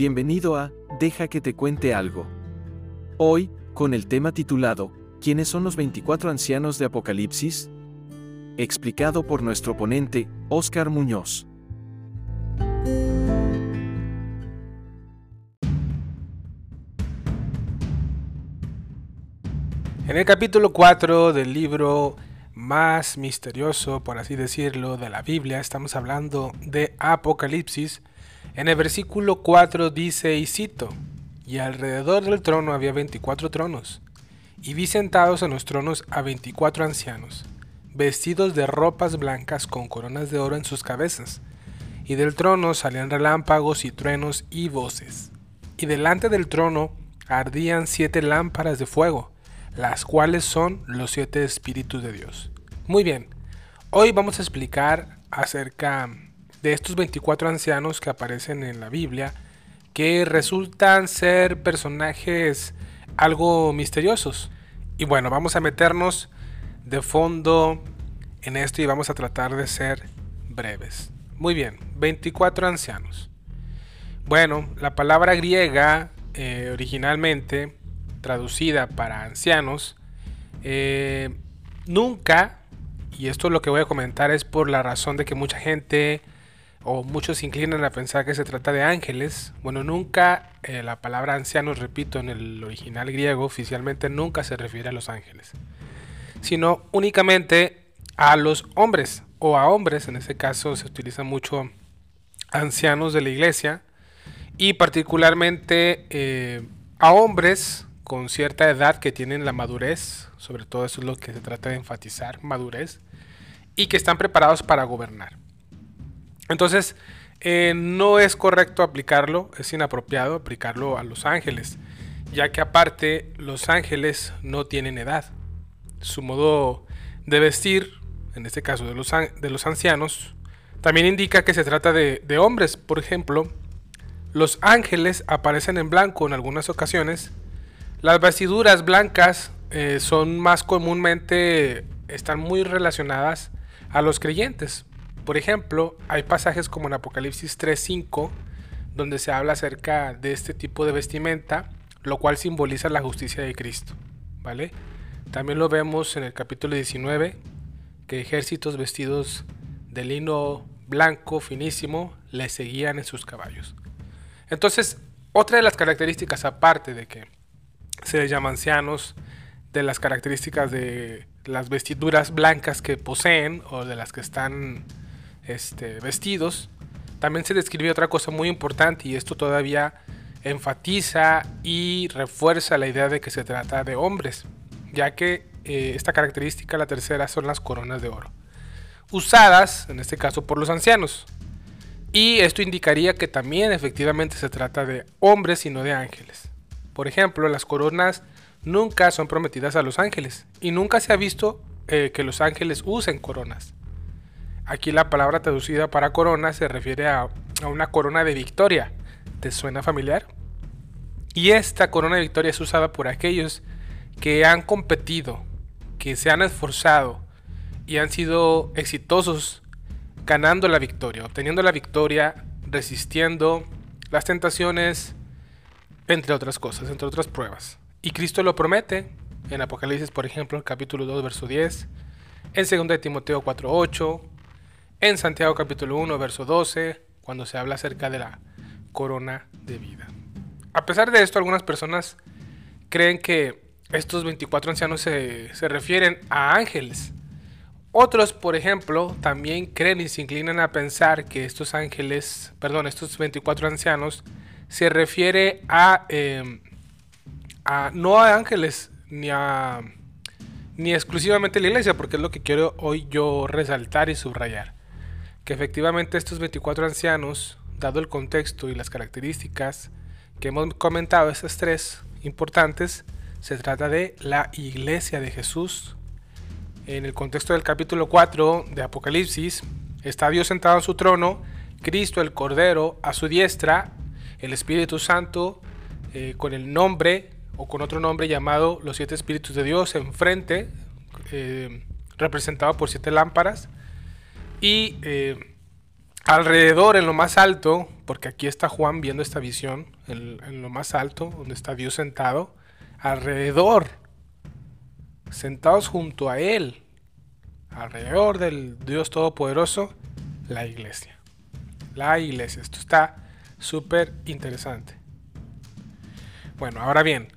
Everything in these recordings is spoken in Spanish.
Bienvenido a Deja que te cuente algo. Hoy, con el tema titulado, ¿Quiénes son los 24 ancianos de Apocalipsis? Explicado por nuestro ponente, Óscar Muñoz. En el capítulo 4 del libro más misterioso, por así decirlo, de la Biblia, estamos hablando de Apocalipsis, en el versículo 4 dice, y cito, y alrededor del trono había 24 tronos, y vi sentados en los tronos a 24 ancianos, vestidos de ropas blancas con coronas de oro en sus cabezas, y del trono salían relámpagos y truenos y voces, y delante del trono ardían siete lámparas de fuego, las cuales son los siete espíritus de Dios. Muy bien, hoy vamos a explicar acerca de estos 24 ancianos que aparecen en la Biblia, que resultan ser personajes algo misteriosos. Y bueno, vamos a meternos de fondo en esto y vamos a tratar de ser breves. Muy bien, 24 ancianos. Bueno, la palabra griega eh, originalmente traducida para ancianos, eh, nunca, y esto es lo que voy a comentar es por la razón de que mucha gente o muchos se inclinan a pensar que se trata de ángeles. Bueno, nunca eh, la palabra ancianos, repito, en el original griego oficialmente nunca se refiere a los ángeles, sino únicamente a los hombres o a hombres, en este caso se utiliza mucho ancianos de la iglesia y particularmente eh, a hombres con cierta edad que tienen la madurez, sobre todo eso es lo que se trata de enfatizar, madurez, y que están preparados para gobernar. Entonces, eh, no es correcto aplicarlo, es inapropiado aplicarlo a los ángeles, ya que aparte los ángeles no tienen edad. Su modo de vestir, en este caso de los, de los ancianos, también indica que se trata de, de hombres. Por ejemplo, los ángeles aparecen en blanco en algunas ocasiones. Las vestiduras blancas eh, son más comúnmente, están muy relacionadas a los creyentes. Por ejemplo, hay pasajes como en Apocalipsis 3.5, donde se habla acerca de este tipo de vestimenta, lo cual simboliza la justicia de Cristo. ¿Vale? También lo vemos en el capítulo 19, que ejércitos vestidos de lino blanco finísimo le seguían en sus caballos. Entonces, otra de las características, aparte de que se les llama ancianos, de las características de las vestiduras blancas que poseen o de las que están este, vestidos, también se describe otra cosa muy importante y esto todavía enfatiza y refuerza la idea de que se trata de hombres, ya que eh, esta característica, la tercera, son las coronas de oro, usadas en este caso por los ancianos. Y esto indicaría que también efectivamente se trata de hombres y no de ángeles. Por ejemplo, las coronas nunca son prometidas a los ángeles y nunca se ha visto eh, que los ángeles usen coronas. Aquí la palabra traducida para corona se refiere a, una corona de victoria. ¿Te suena familiar? Y esta corona de victoria es usada por aquellos que han competido, que se han esforzado y han sido exitosos ganando la victoria, obteniendo la victoria, resistiendo las tentaciones, entre otras cosas, entre otras pruebas. Y Cristo lo promete en Apocalipsis, por ejemplo, capítulo 2, verso 10, en 2 de Timoteo 4, 8, en Santiago capítulo 1, verso 12, cuando se habla acerca de la corona de vida. A pesar de esto, algunas personas creen que estos 24 ancianos se, se refieren a ángeles. Otros, por ejemplo, también creen y se inclinan a pensar que estos ángeles, perdón, estos 24 ancianos se refiere em, a, no a ángeles ni a ni exclusivamente a la iglesia, porque es lo que quiero hoy yo resaltar y subrayar. Que efectivamente estos 24 ancianos, dado el contexto y las características que hemos comentado, esas tres importantes, se trata de la iglesia de Jesús. En el contexto del capítulo 4 de Apocalipsis, está Dios sentado en su trono, Cristo el Cordero a su diestra el Espíritu Santo eh, con el nombre o con otro nombre llamado los siete Espíritus de Dios enfrente, eh, representado por siete lámparas. Y eh, alrededor, en lo más alto, porque aquí está Juan viendo esta visión, en, lo más alto, donde está Dios sentado, alrededor, sentados junto a Él, alrededor del Dios Todopoderoso, la iglesia. La iglesia. Esto está súper interesante. Bueno, ahora bien,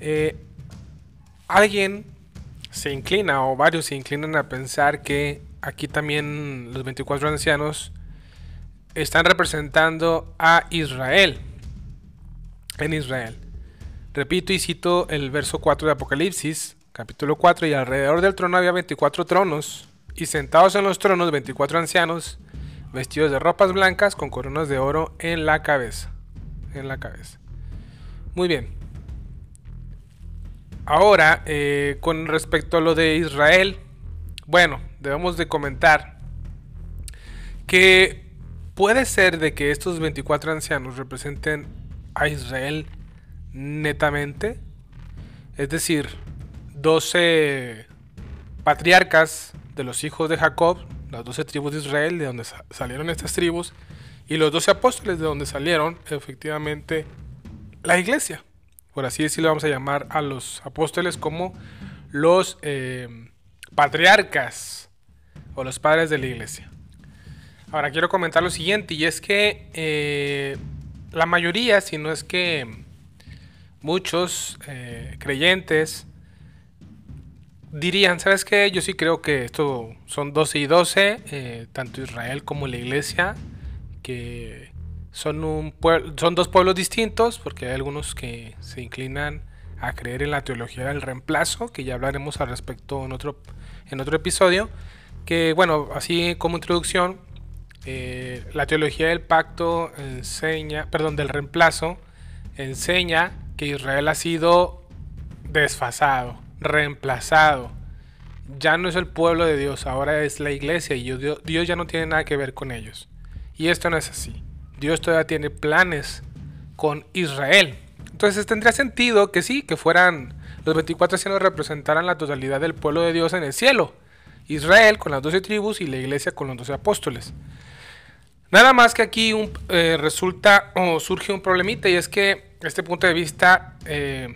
eh, alguien se inclina o varios se inclinan a pensar que aquí también los 24 ancianos están representando a Israel. En Israel. Repito y cito el verso 4 de Apocalipsis, capítulo 4, y alrededor del trono había 24 tronos, y sentados en los tronos 24 ancianos, vestidos de ropas blancas con coronas de oro en la cabeza. En la cabeza. Muy bien. Ahora, eh, con respecto a lo de Israel, bueno, debemos de comentar que puede ser de que estos 24 ancianos representen a Israel netamente, es decir, 12 patriarcas de los hijos de Jacob, las 12 tribus de Israel, de donde salieron estas tribus, y los 12 apóstoles de donde salieron efectivamente la iglesia. Por así decirlo, vamos a llamar a los apóstoles como los eh, patriarcas o los padres de la iglesia. Ahora quiero comentar lo siguiente, y es que eh, la mayoría, si no es que muchos eh, creyentes, dirían, ¿sabes qué? Yo sí creo que esto son 12 y 12, eh, tanto Israel como la iglesia, que son, un son dos pueblos distintos, porque hay algunos que se inclinan a creer en la teología del reemplazo, que ya hablaremos al respecto en otro, en otro episodio, que bueno, así como introducción, eh, la teología del pacto enseña, perdón, del reemplazo, enseña que Israel ha sido desfasado, reemplazado. Ya no es el pueblo de Dios, ahora es la iglesia y Dios, ya no tiene nada que ver con ellos. Y esto no es así. Dios todavía tiene planes con Israel. Entonces tendría sentido que sí, que fueran los 24 ancianos representaran la totalidad del pueblo de Dios en el cielo. Israel con las 12 tribus y la iglesia con los 12 apóstoles. Nada más que aquí eh, resulta o surge un problemita y es que este punto de vista eh,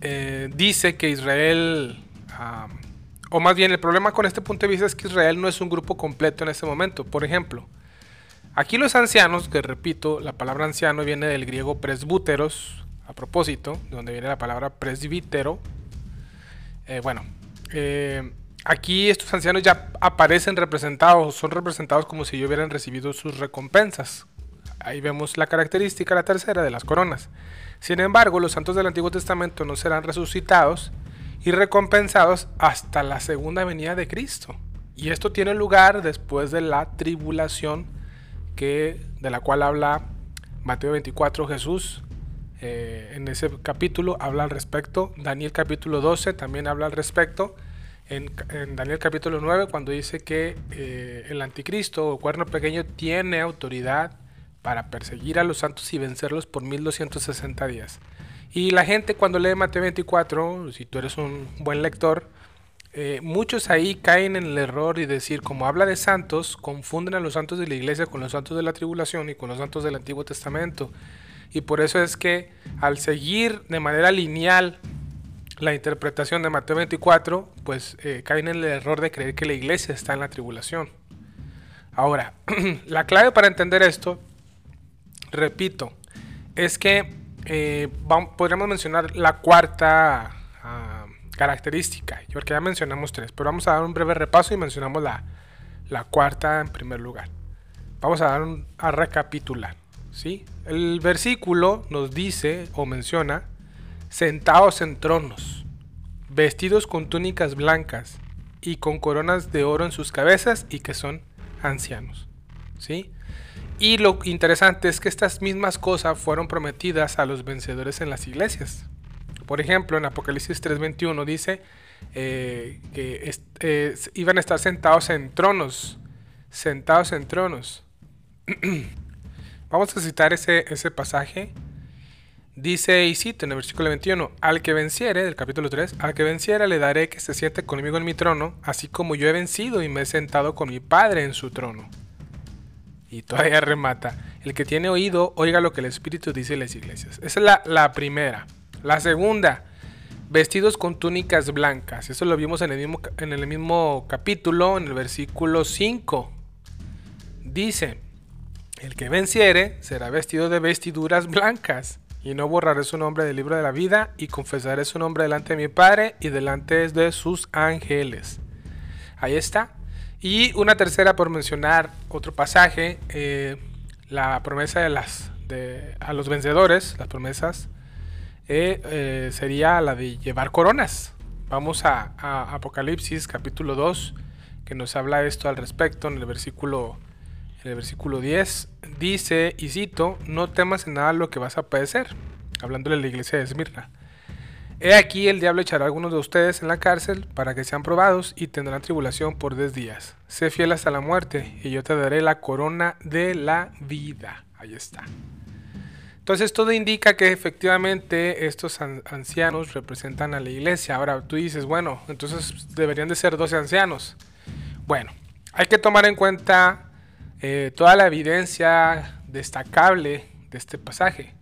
eh, dice que Israel, o más bien el problema con este punto de vista es que Israel no es un grupo completo en este momento. Por ejemplo, aquí los ancianos, que repito, la palabra anciano viene del griego presbúteros, a propósito, de donde viene la palabra presbítero. Bueno, aquí estos ancianos ya aparecen representados, son representados como si hubieran recibido sus recompensas, Ahí vemos la característica, la tercera, de las coronas. Sin embargo, los santos del Antiguo Testamento no serán resucitados y recompensados hasta la segunda venida de Cristo. Y esto tiene lugar después de la tribulación que, de la cual habla Mateo 24 Jesús. Eh, en ese capítulo habla al respecto. Daniel capítulo 12 también habla al respecto. En, Daniel capítulo 9 cuando dice que eh, el anticristo o cuerno pequeño tiene autoridad para perseguir a los santos y vencerlos por 1260 días. Y la gente cuando lee Mateo 24, si tú eres un buen lector, eh, muchos ahí caen en el error y decir, como habla de santos, confunden a los santos de la iglesia con los santos de la tribulación y con los santos del Antiguo Testamento. Y por eso es que al seguir de manera lineal la interpretación de Mateo 24, pues eh, caen en el error de creer que la iglesia está en la tribulación. Ahora, la clave para entender esto repito, es que eh, podríamos mencionar la cuarta ah, característica, porque ya mencionamos tres, pero vamos a dar un breve repaso y mencionamos la, cuarta en primer lugar. Vamos a dar a recapitular. ¿sí? El versículo nos dice o menciona sentados en tronos, vestidos con túnicas blancas y con coronas de oro en sus cabezas y que son ancianos. ¿sí? Y lo interesante es que estas mismas cosas fueron prometidas a los vencedores en las iglesias. Por ejemplo, en Apocalipsis 3:21 dice eh, que eh, iban a estar sentados en tronos, sentados en tronos. Vamos a citar ese, ese pasaje. Dice, y cito en el versículo 21, al que venciere, del capítulo 3, al que venciere le daré que se siente conmigo en mi trono, así como yo he vencido y me he sentado con mi Padre en su trono. Y todavía remata. El que tiene oído, oiga lo que el Espíritu dice en las iglesias. Esa es la, la primera. La segunda, vestidos con túnicas blancas. Eso lo vimos en el mismo, en el mismo capítulo, en el versículo 5. Dice, el que venciere será vestido de vestiduras blancas, y no borraré su nombre del libro de la vida, y confesaré su nombre delante de mi Padre y delante de sus ángeles. Ahí está. Y una tercera por mencionar otro pasaje, eh, la promesa de las de, a los vencedores, las promesas, eh, eh, sería la de llevar coronas. Vamos a, a, Apocalipsis capítulo 2, que nos habla esto al respecto en el versículo, en el versículo 10. Dice, y cito, no temas en nada lo que vas a padecer, hablándole a la iglesia de Esmirna. He aquí el diablo echará a algunos de ustedes en la cárcel para que sean probados y tendrán tribulación por diez días. Sé fiel hasta la muerte y yo te daré la corona de la vida. Ahí está. Entonces todo indica que efectivamente estos ancianos representan a la iglesia. Ahora tú dices, bueno, entonces deberían de ser 12 ancianos. Bueno, hay que tomar en cuenta eh, toda la evidencia destacable de este pasaje.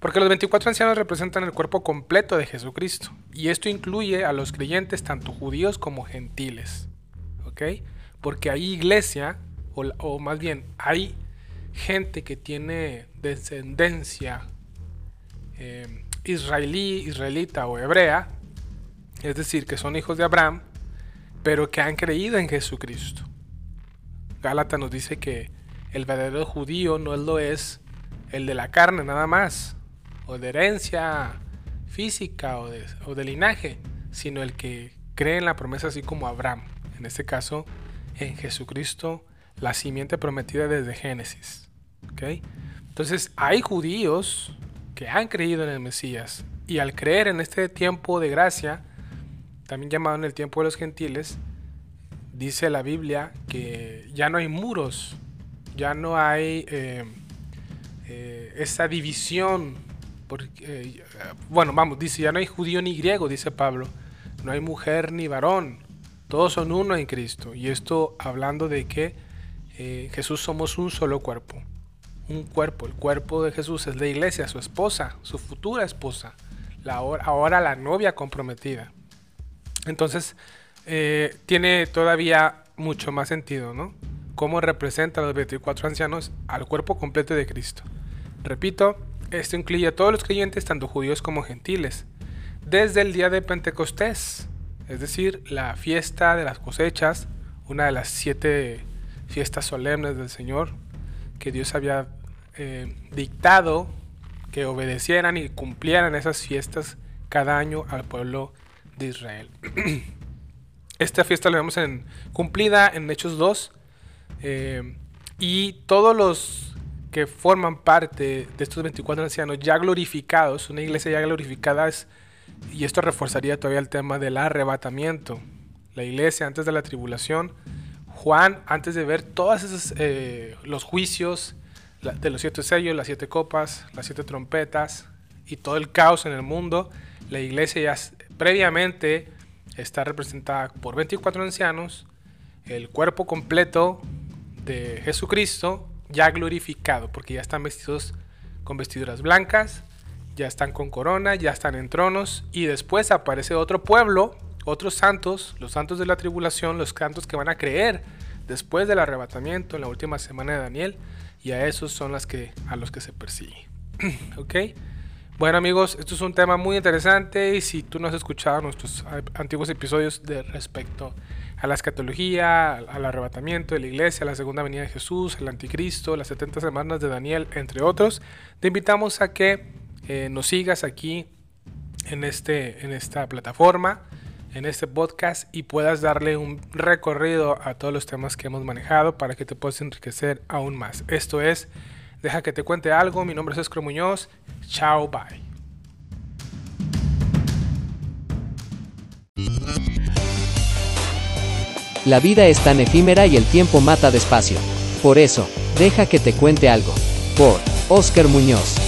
Porque los 24 ancianos representan el cuerpo completo de Jesucristo. Y esto incluye a los creyentes, tanto judíos como gentiles. ¿Ok? Porque hay iglesia, o, más bien, hay gente que tiene descendencia eh, israelí, israelita o hebrea. Es decir, que son hijos de Abraham, pero que han creído en Jesucristo. Gálata nos dice que el verdadero judío no lo es el de la carne nada más, o de herencia física o de, linaje, sino el que cree en la promesa así como Abraham, en este caso en Jesucristo, la simiente prometida desde Génesis. Entonces hay judíos que han creído en el Mesías y al creer en este tiempo de gracia, también llamado en el tiempo de los gentiles, dice la Biblia que ya no hay muros, ya no hay eh, eh, esa división porque, eh, bueno, vamos, dice, ya no hay judío ni griego, dice Pablo, no hay mujer ni varón, todos son uno en Cristo. Y esto hablando de que eh, Jesús somos un solo cuerpo, un cuerpo, el cuerpo de Jesús es la iglesia, su esposa, su futura esposa, la, ahora la novia comprometida. Entonces, eh, tiene todavía mucho más sentido, ¿no? Cómo representa a los 24 ancianos al cuerpo completo de Cristo. Repito, esto incluye a todos los creyentes, tanto judíos como gentiles, desde el día de Pentecostés, es decir, la fiesta de las cosechas, una de las siete fiestas solemnes del Señor que Dios había eh, dictado que obedecieran y cumplieran esas fiestas cada año al pueblo de Israel. Esta fiesta la vemos en, cumplida en Hechos 2 eh, y todos los que forman parte de estos 24 ancianos ya glorificados, una iglesia ya glorificada es, y esto reforzaría todavía el tema del arrebatamiento. La iglesia antes de la tribulación, Juan antes de ver todos esos eh, los juicios de los siete sellos, las siete copas, las siete trompetas y todo el caos en el mundo, la iglesia ya previamente está representada por 24 ancianos, el cuerpo completo de Jesucristo ya glorificado, porque ya están vestidos con vestiduras blancas, ya están con corona, ya están en tronos, y después aparece otro pueblo, otros santos, los santos de la tribulación, los santos que van a creer después del arrebatamiento en la última semana de Daniel, y a esos son las que, a los que se persigue. ¿Ok? Bueno amigos, esto es un tema muy interesante y si tú no has escuchado nuestros antiguos episodios de respecto a la escatología, al arrebatamiento de la iglesia, a la segunda venida de Jesús, el anticristo, las 70 semanas de Daniel, entre otros, te invitamos a que eh, nos sigas aquí en, este, en esta plataforma, en este podcast y puedas darle un recorrido a todos los temas que hemos manejado para que te puedas enriquecer aún más. Esto es Deja que te cuente algo. Mi nombre es Oscar Muñoz. Chao, bye. La vida es tan efímera y el tiempo mata despacio. Por eso, deja que te cuente algo. Por Oscar Muñoz.